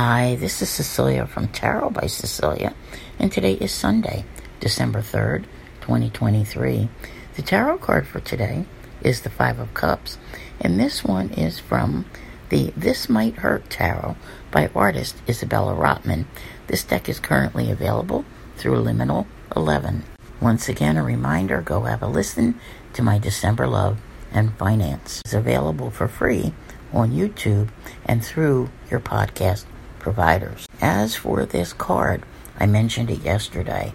Hi, this is Cecilia from Tarot by Cecilia, and today is Sunday, December 3rd, 2023. The tarot card for today is the Five of Cups, and this one is from the This Might Hurt Tarot by artist Isabella Rotman. This deck is currently available through Liminal 11. Once again, a reminder go have a listen to my December Love and Finance. It's available for free on YouTube and through your podcast providers. As for this card, I mentioned it yesterday.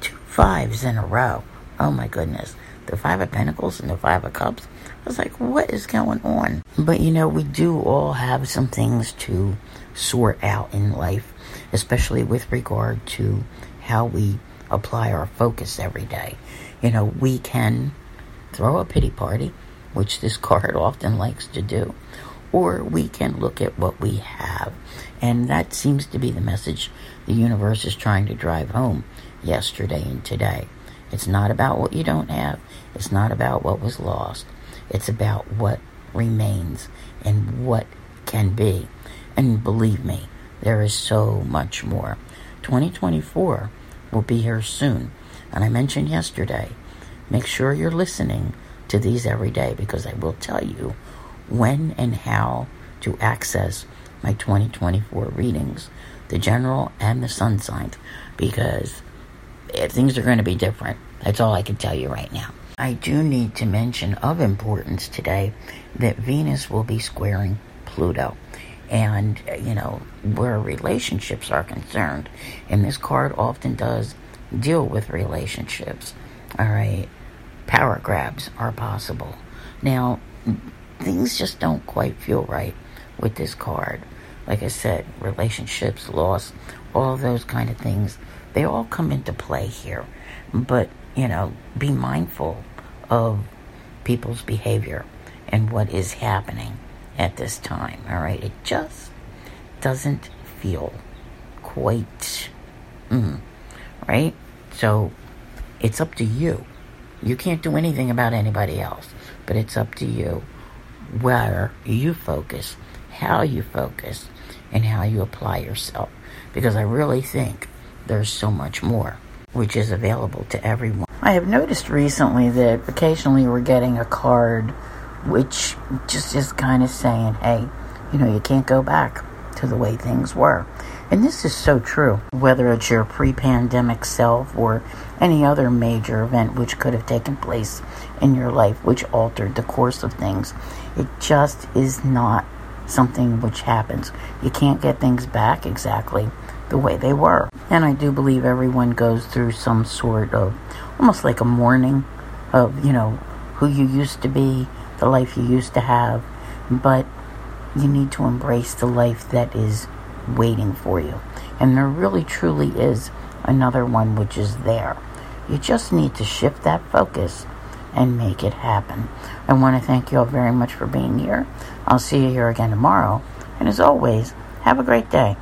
Two fives in a row. Oh my goodness. The Five of Pentacles and the Five of Cups. I was like, what is going on? But you know, we do all have some things to sort out in life, especially with regard to how we apply our focus every day. You know, we can throw a pity party, which this card often likes to do, or we can look at what we have. And that seems to be the message the universe is trying to drive home yesterday and today. It's not about what you don't have, it's not about what was lost, it's about what remains and what can be. And believe me, there is so much more. 2024 will be here soon. And I mentioned yesterday, make sure you're listening to these every day because I will tell you when and how to access my 2024 readings, the general and the sun signs, because if things are going to be different. That's all I can tell you right now. I do need to mention of importance today that Venus will be squaring Pluto. And, eh, you know, where relationships are concerned, and this card often does deal with relationships, all right, power grabs are possible. Now, things just don't quite feel right with this card. Like I said, relationships, loss, all those kind of things, they all come into play here. But, you know, be mindful of people's behavior and what is happening at this time, all right? It just doesn't feel quite, mm, right? So it's up to you. You can't do anything about anybody else, but it's up to you where you focus, how you focus, and how you apply yourself. Because I really think there's so much more which is available to everyone. I have noticed recently that occasionally we're getting a card which just is kind of saying, hey, you know, you can't go back to the way things were. And this is so true, whether it's your pre pandemic self or any other major event which could have taken place in your life which altered the course of things. It just is not something which happens. You can't get things back exactly the way they were. And I do believe everyone goes through some sort of almost like a mourning of, you know, who you used to be, the life you used to have, but you need to embrace the life that is waiting for you. And there really truly is another one which is there. You just need to shift that focus and make it happen. I want to thank you all very much for being here. I'll see you here again tomorrow. And as always, have a great day.